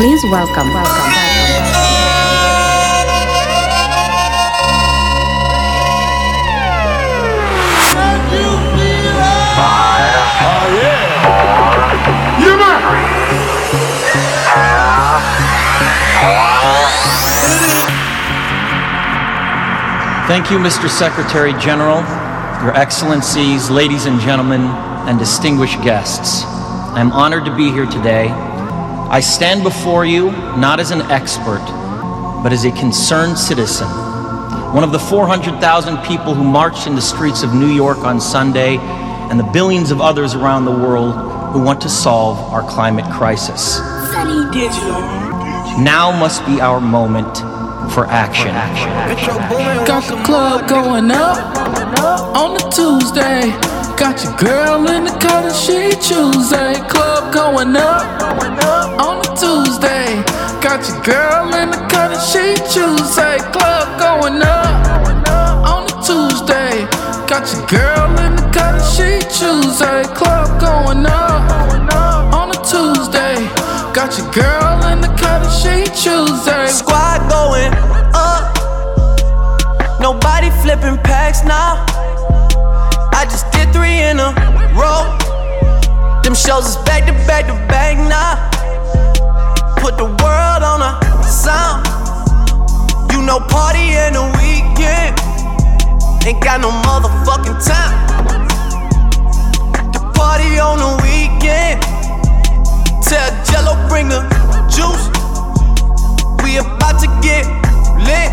Please welcome. welcome. Thank you, Mr. Secretary General, Your Excellencies, ladies and gentlemen, and distinguished guests. I am honored to be here today. I stand before you not as an expert, but as a concerned citizen, one of the 400,000 people who marched in the streets of New York on Sunday, and the billions of others around the world who want to solve our climate crisis. Now must be our moment for action. action. Got the club going up on the Tuesday. Got your girl in the cut and she Tuesday. Club going up on a Tuesday. Got your girl in the cut and she Tuesday. Club going up on a Tuesday. Got your girl in the cut and she Tuesday. Club going up on a Tuesday. Got your girl in the cut and she Tuesday. Squad going up. Nobody flipping packs now. In a row. Them shows is back to back to back now. Put the world on a sound. You know, party in the weekend. Ain't got no motherfucking time. The party on the weekend. Tell Jello bring the juice. We about to get lit.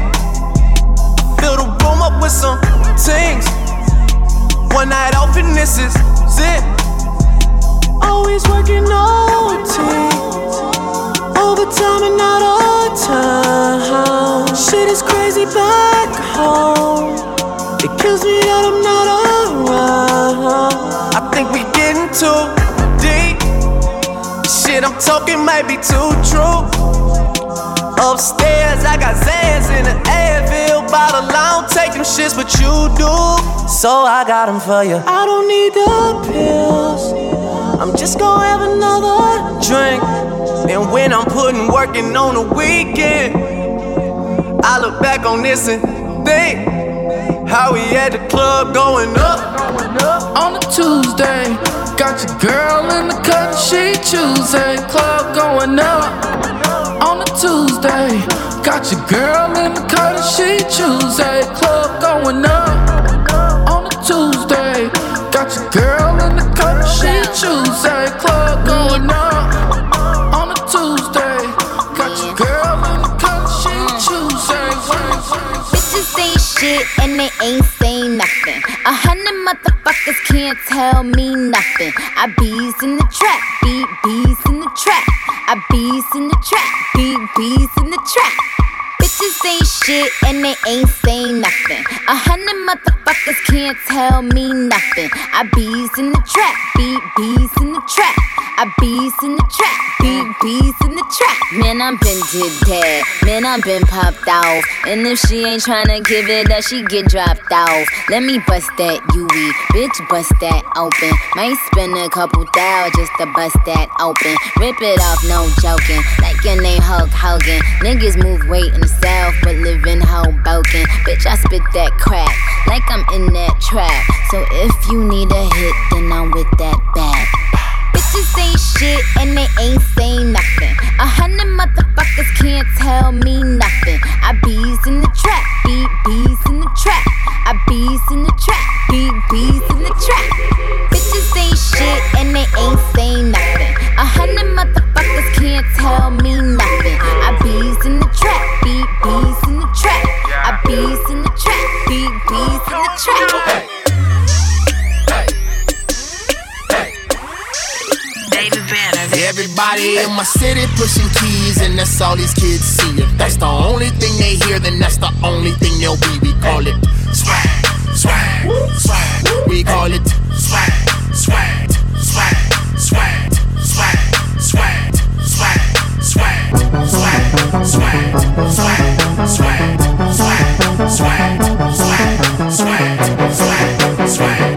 Fill the room up with some things. One night off and this is it. Always working OT. Overtime and not all time. Shit is crazy back home. It kills me that I'm not around. I think we getting too deep. Shit I'm talking might be too true. Upstairs, I got Zans in the Advil bottle. I don't take them shits, but you do. So I got them for you. I don't need the pills. I'm just gonna have another drink. And when I'm putting working on the weekend, I look back on this and think how we at the club going up. on a Tuesday. Got your girl in the cut, she Tuesday. Club going up on a Tuesday. Got your girl in the cut, she Tuesday. Club going up on a Tuesday. Got your girl in the cut, she Tuesday. Club going up shit and they ain't saying nothing. A hundred motherfuckers can't tell me nothing. I bees in the trap, beat bees in the trap. I bees in the trap, beat bees in the trap. Bitches ain't shit and they ain't saying nothing. A hundred motherfuckers can't tell me nothing. I bees in the trap, beat bees in the trap. I bees in the trap, beat bees in the trap. Man, I'm been did dead. Man, I'm been popped off. And if she ain't tryna give it up, she get dropped off. Let me bust that UE, bitch, bust that open. Might spend a couple thou just to bust that open. Rip it off, no joking. Like your name Hulk Hogan. Niggas move weight in the but live in Hoboken. Bitch, I spit that crack like I'm in that trap. So if you need a hit, then I'm with that bag. Bitches ain't shit and they ain't saying nothing. A hundred motherfuckers can't tell me nothing. I bees in the trap, beat bees in the trap. I bees in the trap, beat bees in the trap. Bitches ain't shit and they ain't saying nothing. A hundred motherfuckers can't tell me nothing. I bees in the trap, beat bees in the trap. I bees in the trap, beat bees in the trap. Everybody in my city pushing keys, and that's all these kids see. If that's the only thing they hear, then that's the only thing they'll be. We call it swag, swag, swag. We call it swag, swag, swag, swag, swag, swag, swag, swag, swag, swag, swag, swag, swag, swag, swag, swag, swag, swag,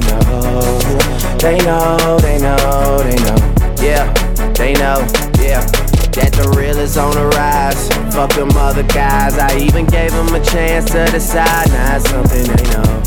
They know, they know, they know. Yeah, they know, yeah. That the real is on the rise. Fuck them other guys. I even gave them a chance to decide. Now it's something they know.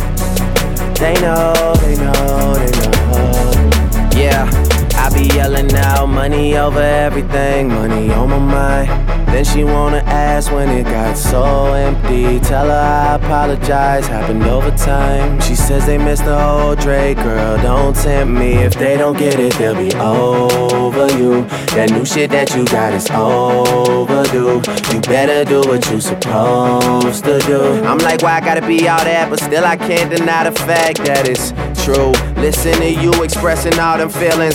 They know, they know, they know. Yeah. I be yelling out money over everything, money on my mind. Then she wanna ask when it got so empty. Tell her I apologize, happened over time. She says they missed the whole Drake, girl. Don't tempt me. If they don't get it, they'll be over you. That new shit that you got is overdue. You better do what you supposed to do. I'm like, why I gotta be all that? But still, I can't deny the fact that it's true. Listen to you expressing all them feelings.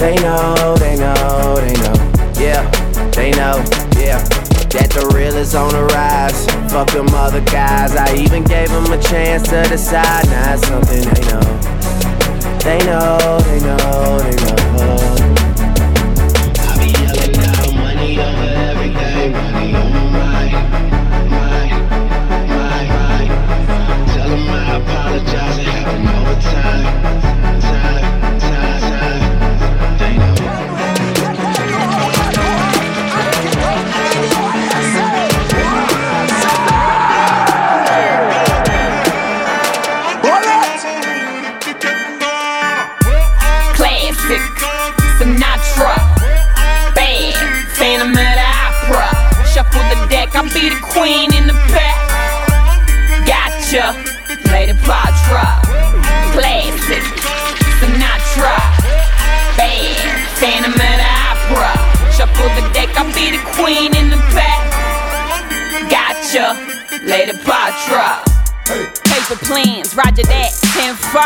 They know, they know, they know. Yeah, they know, yeah. That the real is on the rise. Fuck them other guys. I even gave them a chance to decide. Now it's something they know. They know, they know, they know. I be yelling out money over everything. Money on my mind. I apologize. It happened over time. Time, be the queen in the pack. Gotcha, Lady Patra. Classic, Sinatra, bad, Phantom of the Opera. Shuffle the deck, I'll be the queen in the pack. Gotcha, Lady Patra. Paper plans, roger that, 10 4.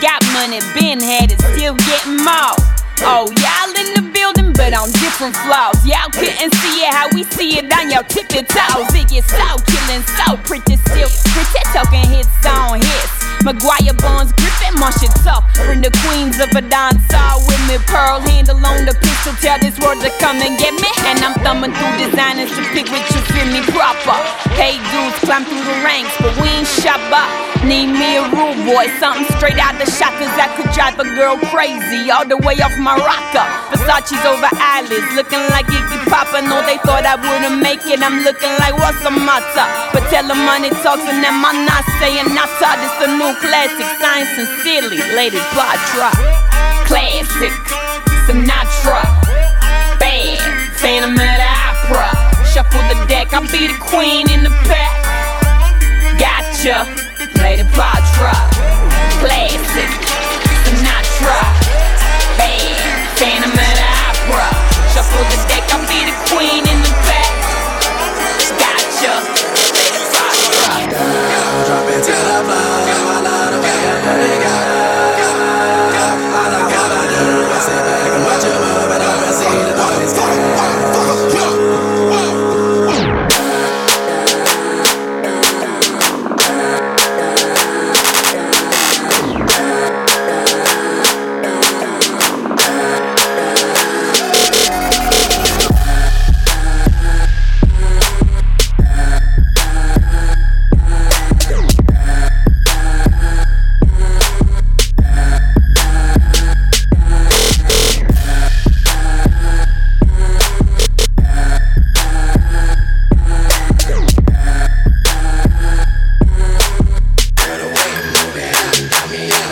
Got money, been had it, still getting more. Oh, y'all in the building, but on different floors. Y'all couldn't see it how we see it on your tippy toes. It gets so killing, so pretty, still pretty talking hits on hits. Maguire Bonds gripping my shit tough. Bring the queens of a dance all with me. Pearl handle on the pistol, tell this world to come and get me. And I'm thumbing through designers to pick which you feel me proper. Hey dudes, climb through the ranks, but we ain't shop up. Need me a rude boy, something straight out the cause that could drive a girl crazy. All the way off my rocker. Versace's over eyelids, looking like Iggy Pop. I know they thought I wouldn't make it. I'm looking like what's matter? But tell them money talks and them I'm not saying not nada. This a new classic, and silly. Lady Patra. Classic, Sinatra. Bad, Phantom of the Opera. Shuffle the deck, I'll be the queen in the pack. Gotcha, Lady Patra. Classic, Sinatra. Bad, Phantom of the Opera. Shuffle the deck, I'll be the queen in the back. Gotcha, Lady Patra.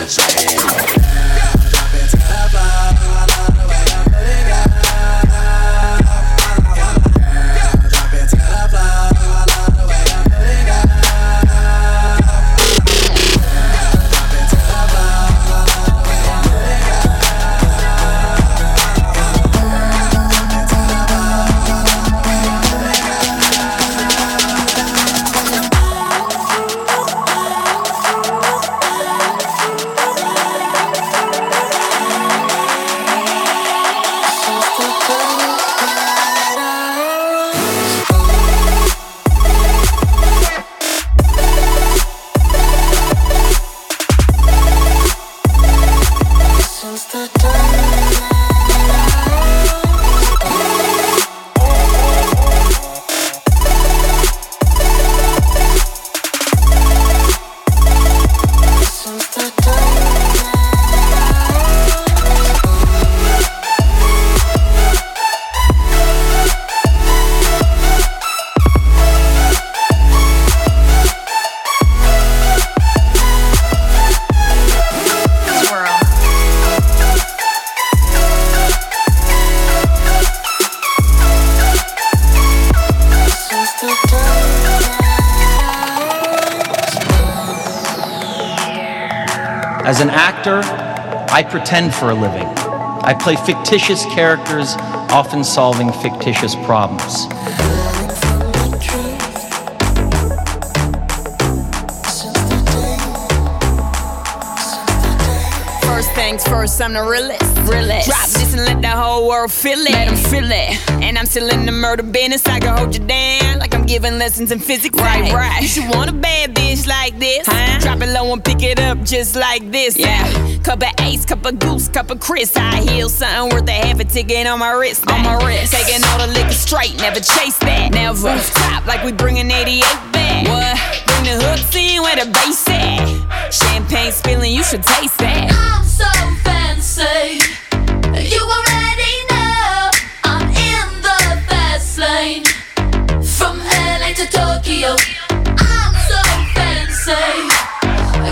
Soul. Pretend for a living. I play fictitious characters, often solving fictitious problems. Things first, I'm the realest. realest. Drop this and let the whole world feel it. Let them feel it. And I'm still in the murder business. I can hold you down like I'm giving lessons in physics. Right, right. You should want a bad bitch like this. Huh? Drop it low and pick it up just like this. Yeah. Cup of ace, cup of goose, cup of Chris. High heels, something worth a half a ticket on my wrist. On my wrist. Taking all the liquor straight, never chase that. Never. Rooftop like we bringing 88 back. What? Bring the hooks in where the bass at. Champagne spilling, you should taste that. I'm. You already know I'm in the fast lane. From LA to Tokyo. I'm so fancy.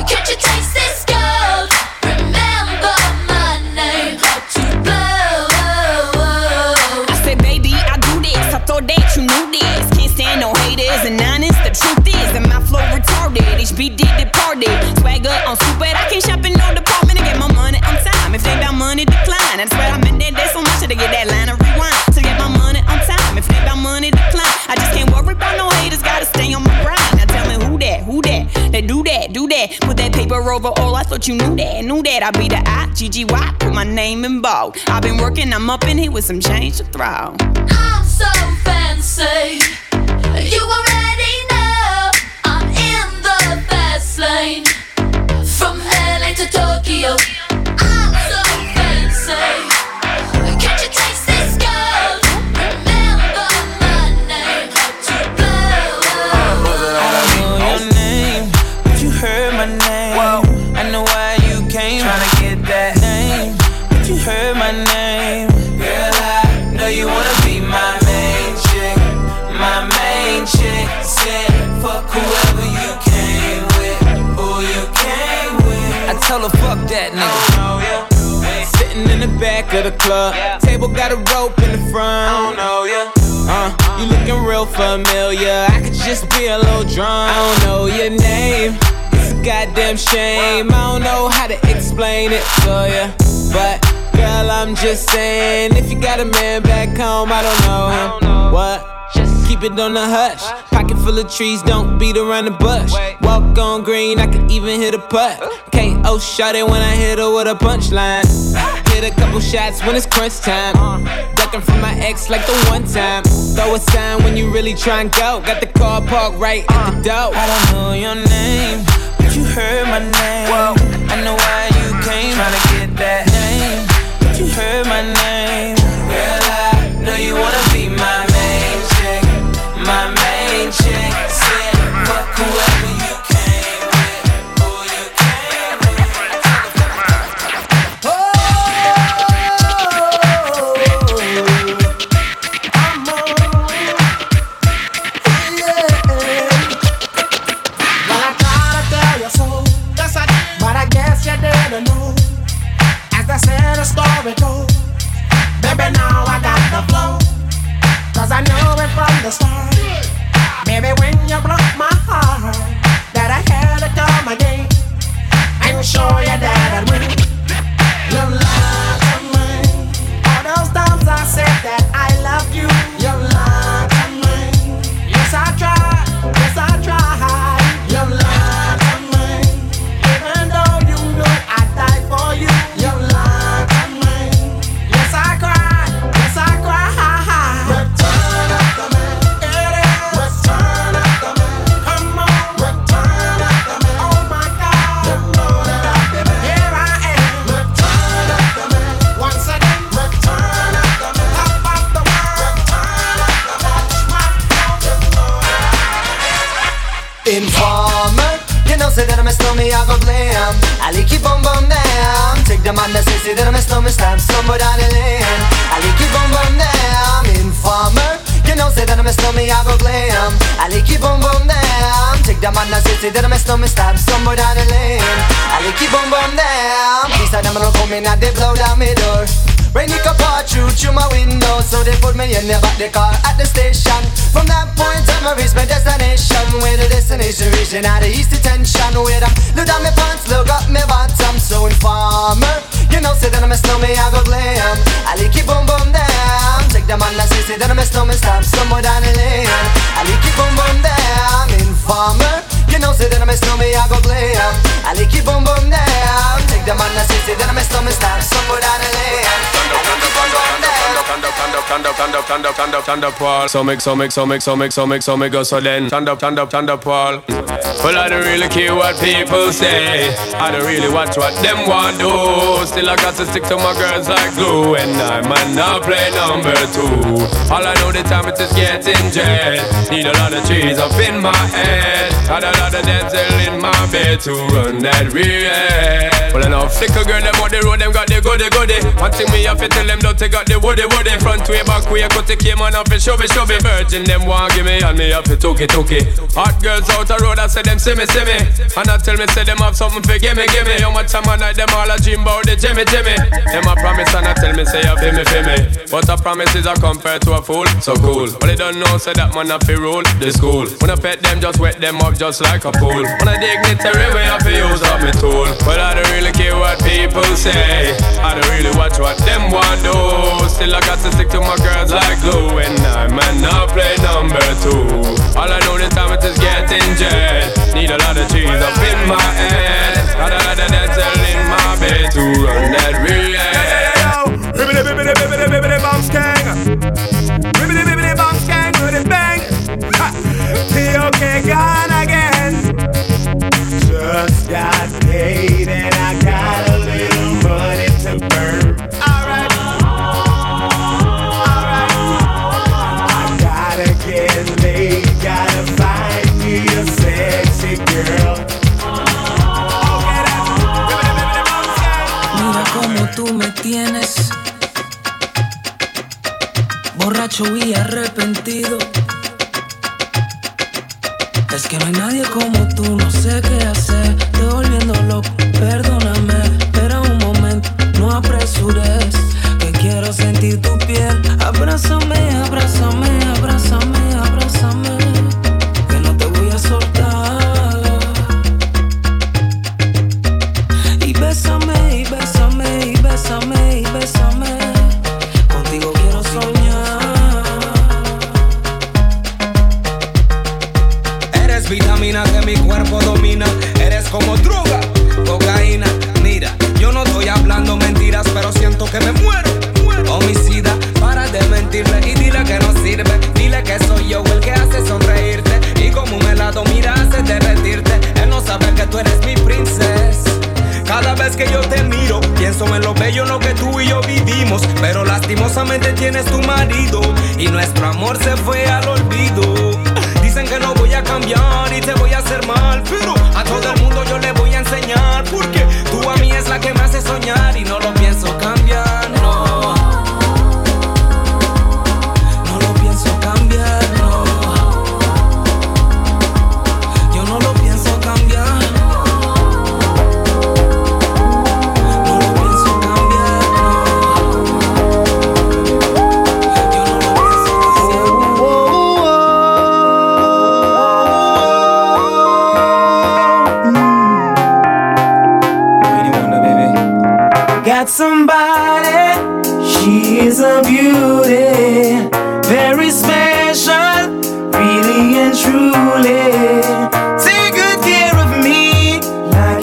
Can't you taste this gold? Remember my name. To blow. I said, baby, I do this. I thought that you knew this. Can't stand no haters and honest. The truth is, that my flow retarded. HBD departed. Swagger on stupid. I can't shop in no department That's why I'm in that day so much to get that line of rewind. To get my money on time. If they about money, decline. I just can't worry about no haters. Gotta stay on my grind. Now tell me who that, who that? They do that, do that. Put that paper over all. I thought you knew that, knew that. I be the I, G G Y. Put my name in bold. I've been working, I'm up in here with some change to throw. I'm so fancy. You already know I'm in the fast lane. From LA to Tokyo. I'm so fancy. Heard my name. Girl, I know you wanna be my main chick, my main chick. Said fuck whoever you came with, who you came with. I tell her fuck that nigga. Sitting in the back of the club, table got a rope in the front. I don't know ya. Uh, you looking real familiar. I could just be a little drunk. I don't know your name. It's a goddamn shame. I don't know how to explain it to ya. But girl, I'm just saying, if you got a man back home, I don't know him. What? Just keep it on the hush. Pocket full of trees, don't beat around the bush. Walk on green, I can even hit a putt. KO shot it when I hit her with a punchline. Hit a couple shots when it's crunch time. Uh. Ducking from my ex like the one time. Throw a sign when you really try and go. Got the car parked right at the uh. door. I don't know your name, but you heard my name. I know why you came, tryna get that name. You heard my name. Girl, I know you wanna the start. Baby, when you broke my heart, up, stand up, stand up, Paul. So make, so make, so make, so make, so make, so make go so then. Stand up, stand up, stand up, Paul. Well, I don't really care what people say. I don't really watch what them want do. Still, I got to stick to my girls like glue. And I might not play number two. All I know the time it is getting jet. Need a lot of trees up in my head. Got a lot of dental in my bed to run that real. Well, enough flicker girl, them on the road, them got the goody goody. One thing me have to tell them, don't take out the woody woody. Front way, back way, cut the came on off and show me, show me. Virgin, them want give me, and me have to took it, took it. Hot girls out the road, I say them see me, see me. And I tell me, say them have something for give me, give me. How much time I night, them all a dream about the Jimmy, Jimmy. Them a promise and I tell me, say you feel me, feel me. But a promise is a compared to a fool, so cool. But they don't know, say that man a fi rule the school. When I pet them, just wet them up just like a pool. When I dignitary way, I fi use up my tool. But I don't really care what people say. I don't really watch what them want do. Still I got to stick to my girls like glue. And I might not play number two. All I know this time it is getting jet. Need a lot of cheese up in my head. Got a lot of dental in my bed to run that bibbidi bum skang. Bibbidi bibbidi T.O.K. gone again. Just got paid and I got a little money to burn. Alright. I gotta get laid, gotta find me a sexy girl. Mira cómo tú me tienes, borracho y arrepentido. Es que no hay nadie como tú, no sé qué hacer, te volviendo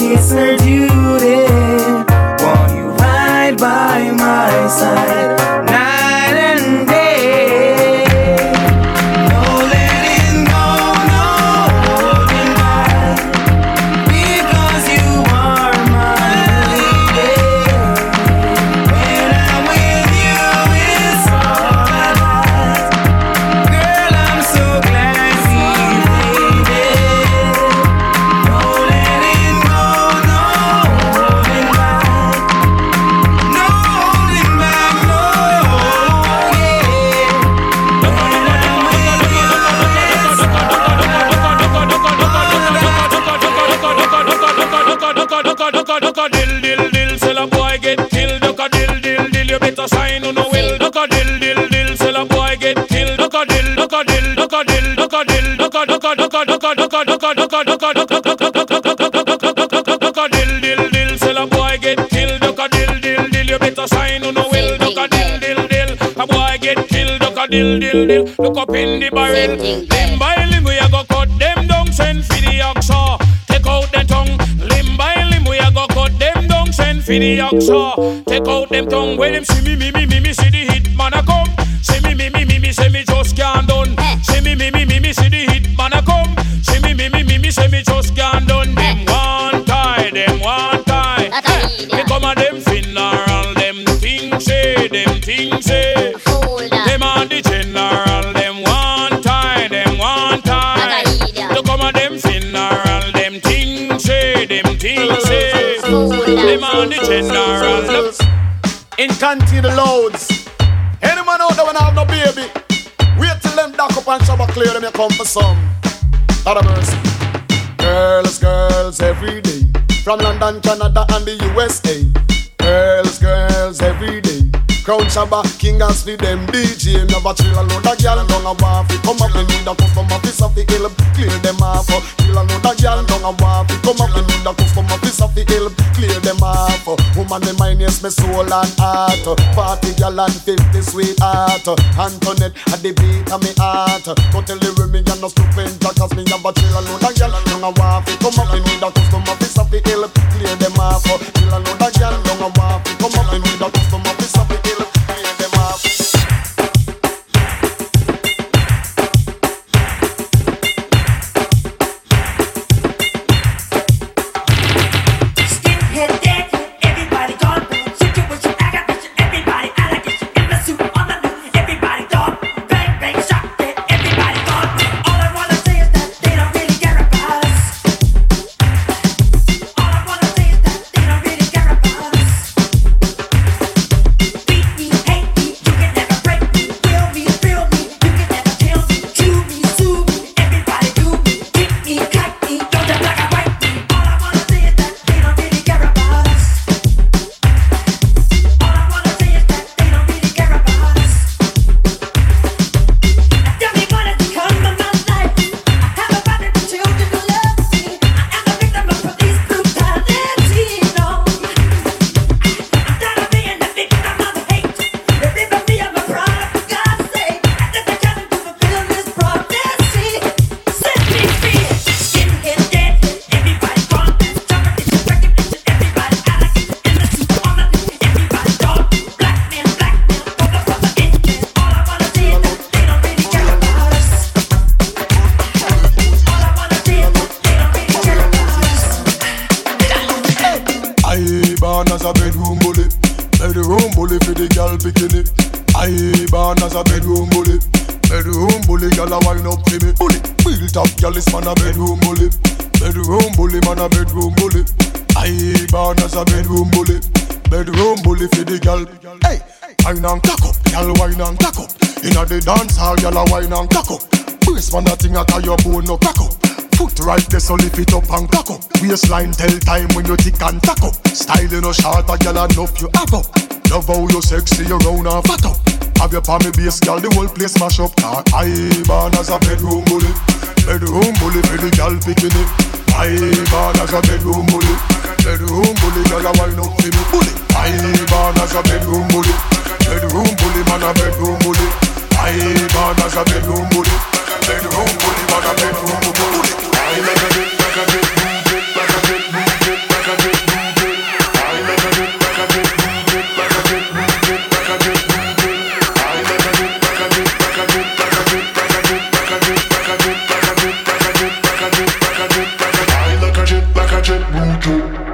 Yes, I do. Dill, dill, dill, sell a boy get killed. Duck a dill, dill, dill, you better sign on no will. Duck a dill, dill, dill, a boy get killed. Duck a dill, dill, dill, look up in the barrel. Limb by limb we a go cut them down, send for the oxa. Take out the tongue, limb by limb we a go cut them down, send for the oxa. Take out them tongue, when them see me, me, me, me, me, see the hit man a come. See me, me, me, me, me, say me just can't done. See me, me, me, me, me, see the man a come. See me, me, me, me, me, say me just can't done. Them one tie, them one tie. Me come a them funeral, them things say, them things say. Them are the general, them one tie, them one tie. You come a them funeral, them things say, them things say. Them are the general. In country the loads. Any man out there when I have no baby, wait till them dock up and shabba clear them you come for some. Lot of mercy. Girls, girls every day. From London, Canada, and the USA. Girls, girls every day. Crown Shabba, King as for them DJ Never chill a load of gal down a waffy Come up, we need a customer piece of the hill Clear them off. Chill a load of gal down a waffy Come up, we need a customer piece of the hill Clear them off. Woman, me mind, yes, me soul and heart. Party gal and 50 sweetheart Antoinette, at the beat of me heart. Go tell the women you're not stupid Cause me have a chill. A load of gal down a waffy Come up, we need a customer piece of the hill Clear them off. Chill a load a hard enough you up, up. Love how you sexy, you round and fat up. Have your palmy base, girl, the whole place mash up. I burn as a bedroom bully, bedroom bully, pretty girl picking it. I burn as a bedroom bully, bedroom bully, girl, I wind up for me bully. I burn as a bedroom bully, bedroom bully, man a bedroom bully. I burn as a bedroom bully, bedroom bully, man a bedroom bully. I. said we do.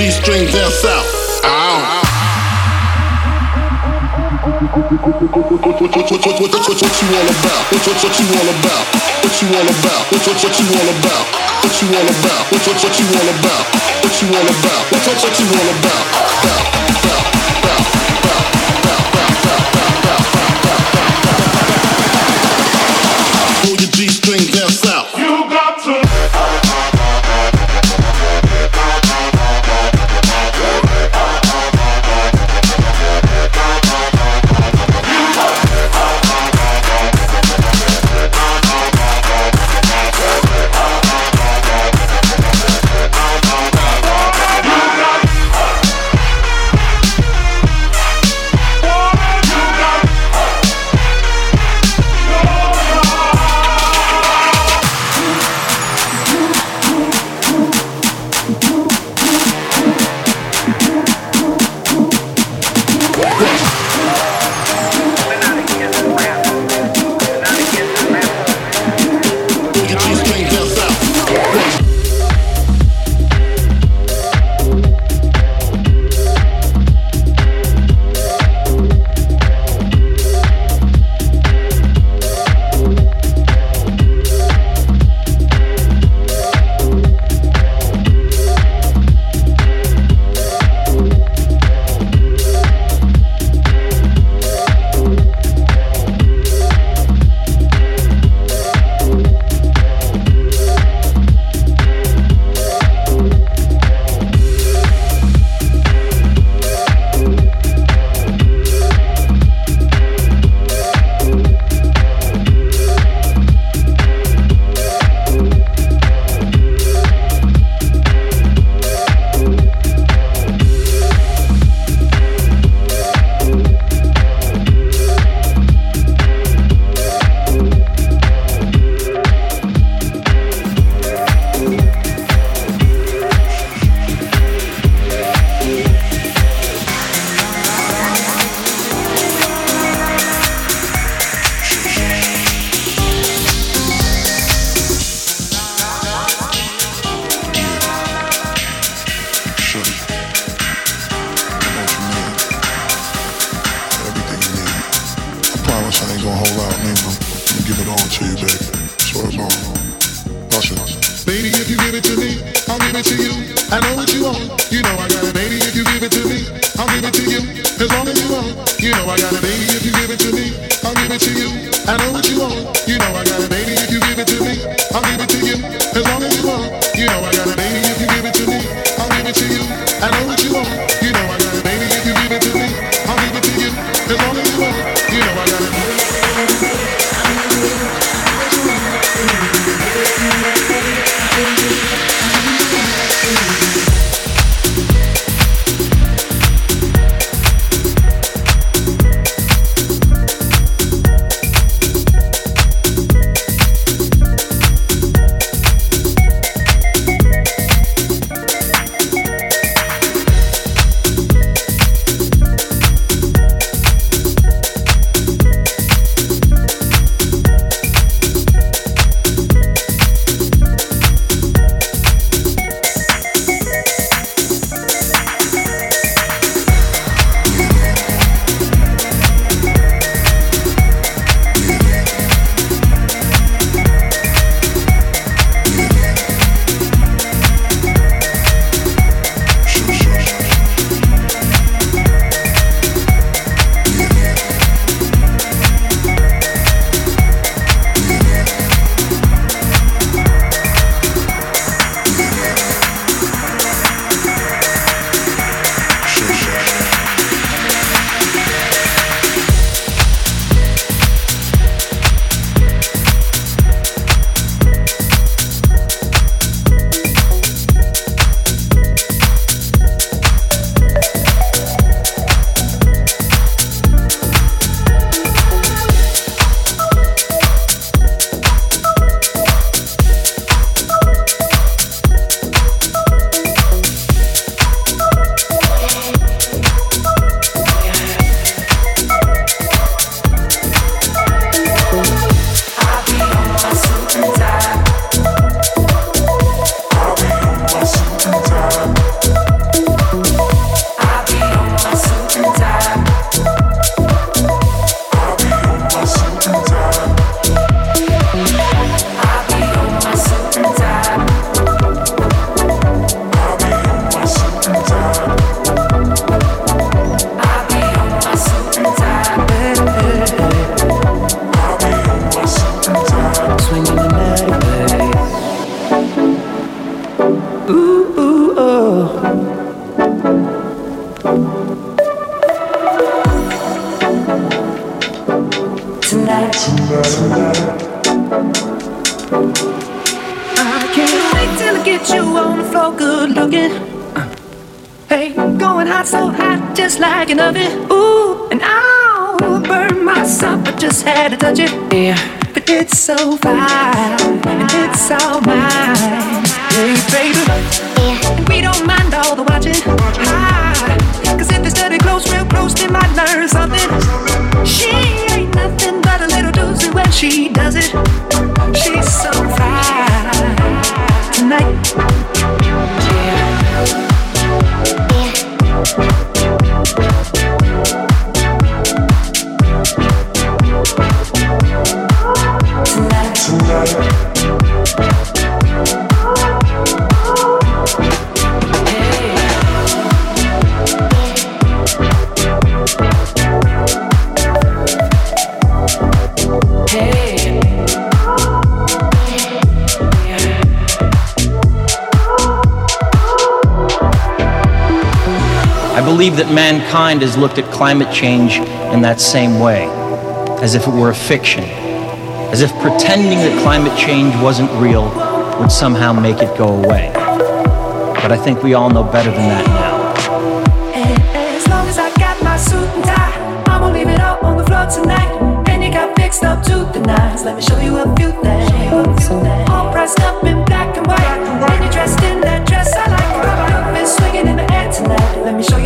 G string down south. Ow. What, what, what, you all about? What, what, what you all about? What you all about? What, what, what you all about? What you all about? What, what, what you all about? What you all about? What, what, what you all about. so fast. believe that mankind has looked at climate change in that same way, as if it were a fiction, as if pretending that climate change wasn't real would somehow make it go away. But I think we all know better than that now. As long as I got my suit and tie, I'm gonna leave it on the floor tonight. And you got fixed up to the nines. Let me show you a few things. All pressed up in black and white. And you're dressed in that dress I like. Been swinging in the air tonight. Let me show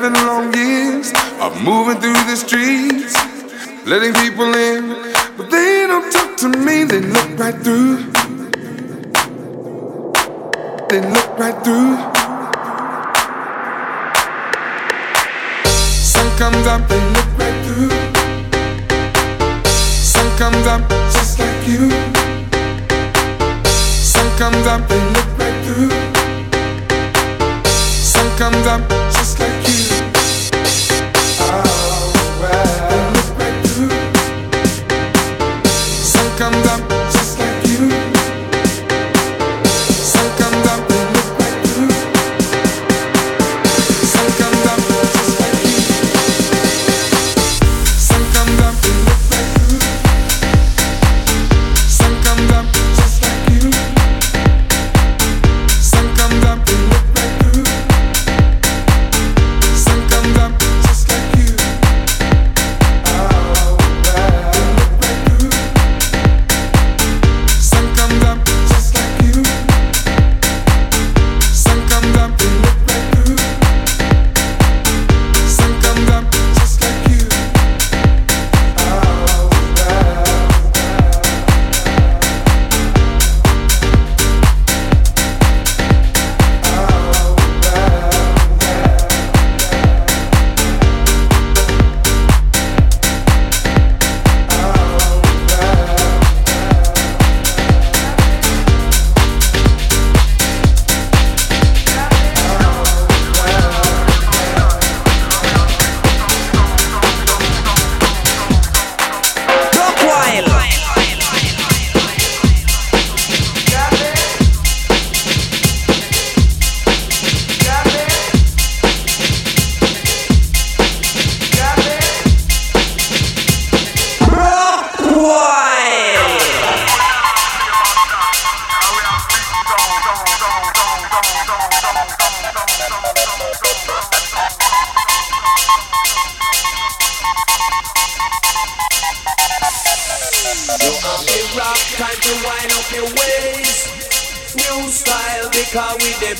Seven long years of moving through the streets, letting people in, but they don't talk to me. They look right through. They look right through. Sun comes up, they look right through. Sun comes up just like you. Sun comes up, they look right through. Sun comes up comes up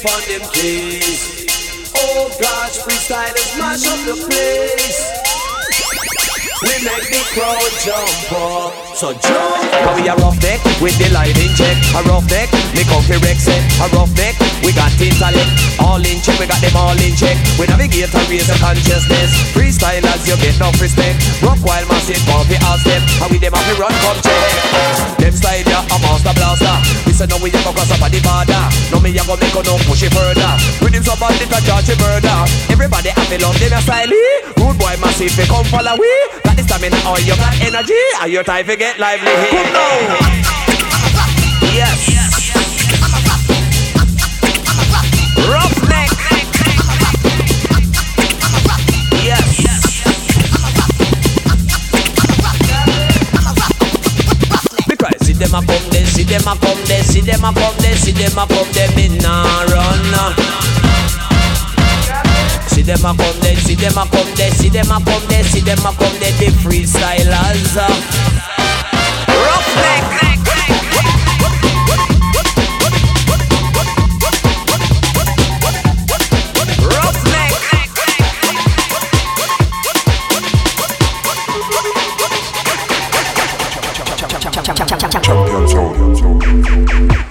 on them keys. Oh gosh, freestylers mash up the place. We make the crowd jump up. So jump. Cause we a rough neck with the lighting check. A rough neck, me coffee wreck set. A rough neck, we got intellect. All in check, we got them all in check. We navigate and raise the consciousness. Freestylers, you get no respect. Rock while massive, bumpy all step. And we them have to run, come check. Them style ya, a master blaster. Say no, we go cross up on the border. No, me a go make no push it further. With him somebody to judge a murder. Everybody to love them a style. Rude boy massive, come follow we. Got the stamina, or you got energy. Are your time to get lively? Come now. Them a come there, see them a come there, see them a come there, see them a come there, me nah run. See them a come there, see them a come there, see them a come there, see them a come there, the freestylers. Roughneck. Champion Zone.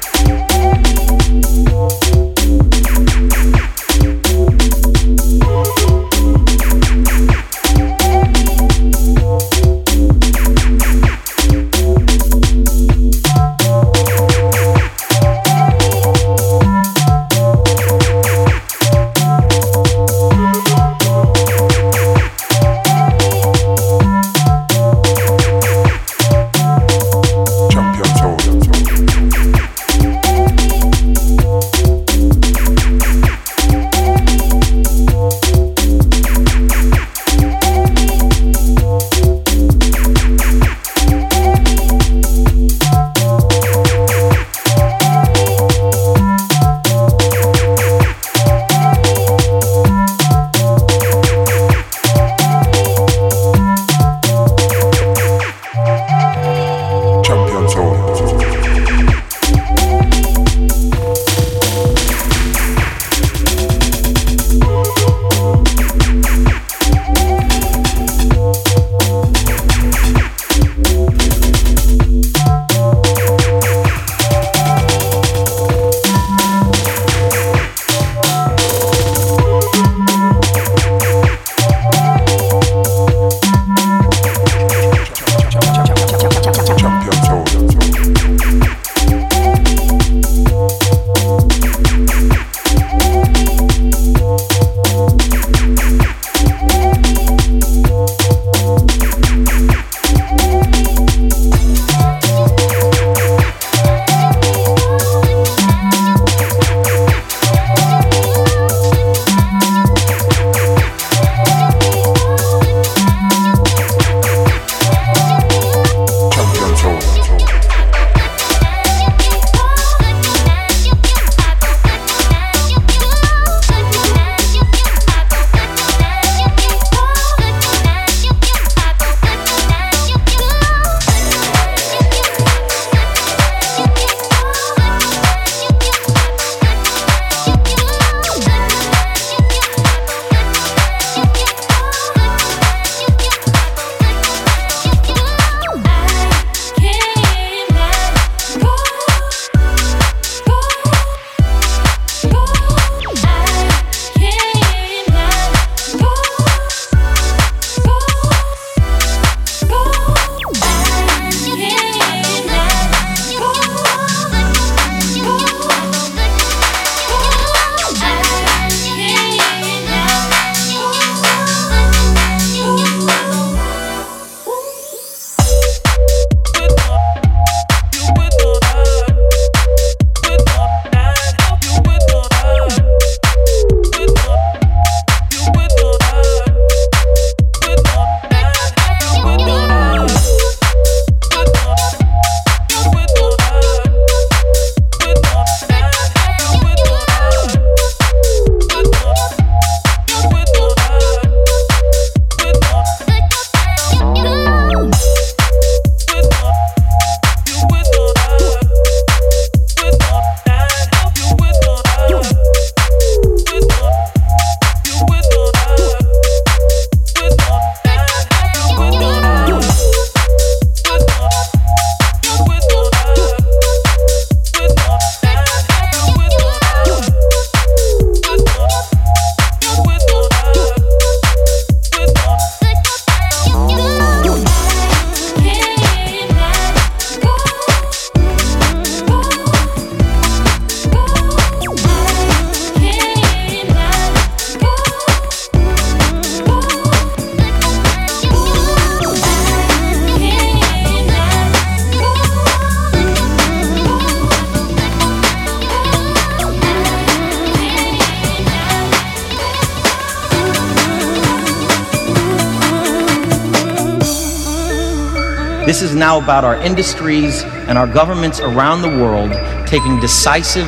now about our industries and our governments around the world taking decisive,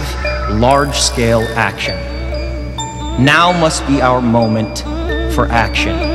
large scale action. Now must be our moment for action.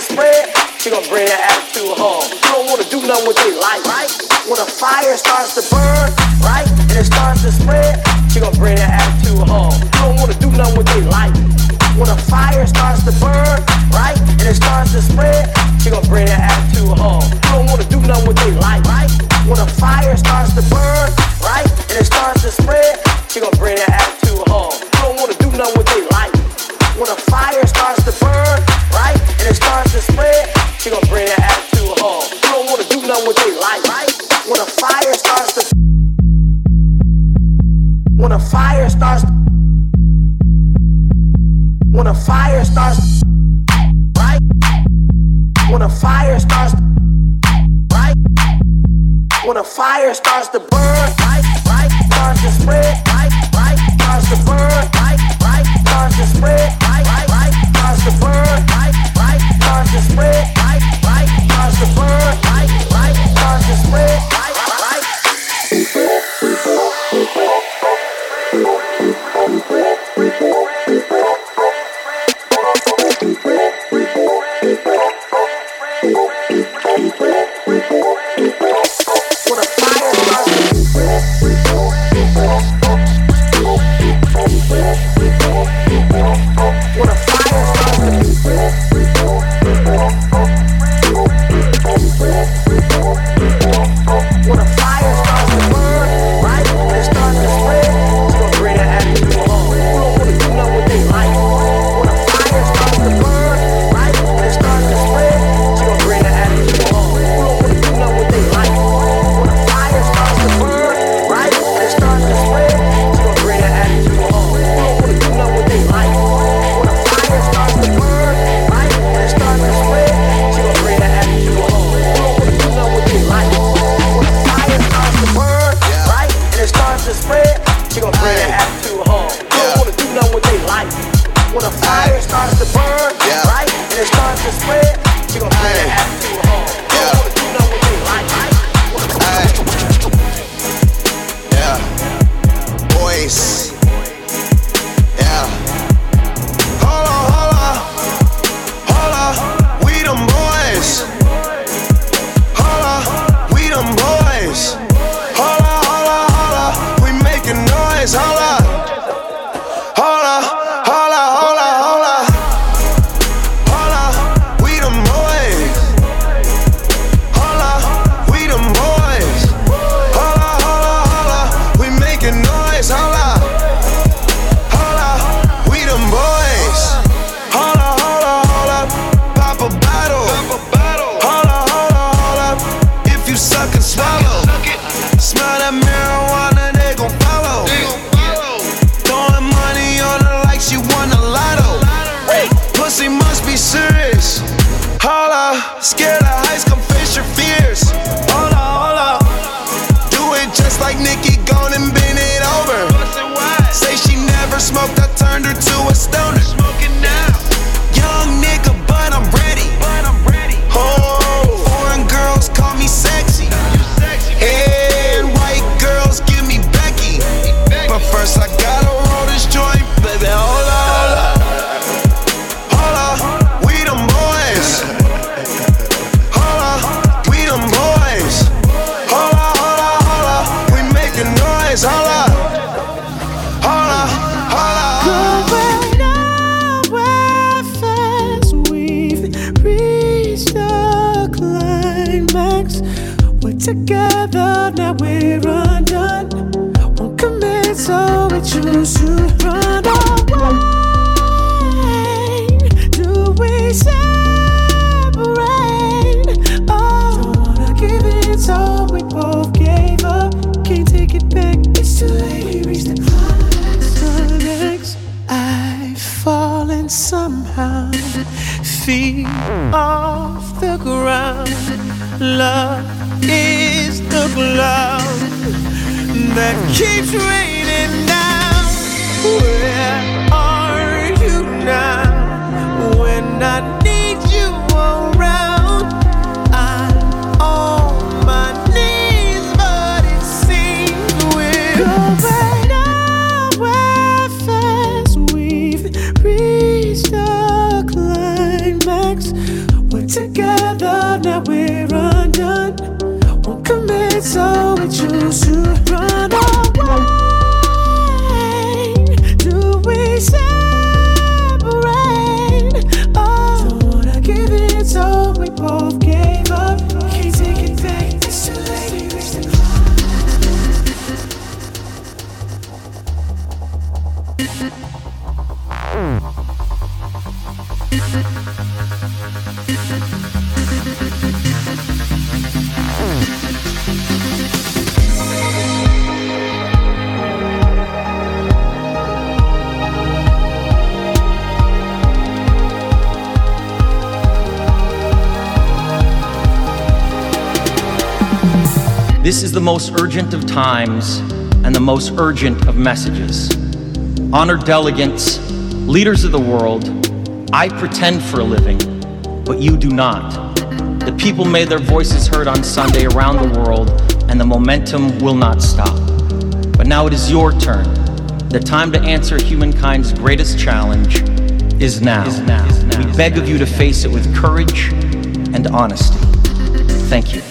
spread, she gonna bring that attitude home. You don't wanna do nothing with their life, right? When a fire starts to burn, right, and it starts to spread, she gonna bring that most urgent of times and the most urgent of messages. Honored delegates, leaders of the world, I pretend for a living, but you do not. The people made their voices heard on Sunday around the world, and the momentum will not stop. But now it is your turn. The time to answer humankind's greatest challenge is now. Is now. We beg of you to face it with courage and honesty. Thank you.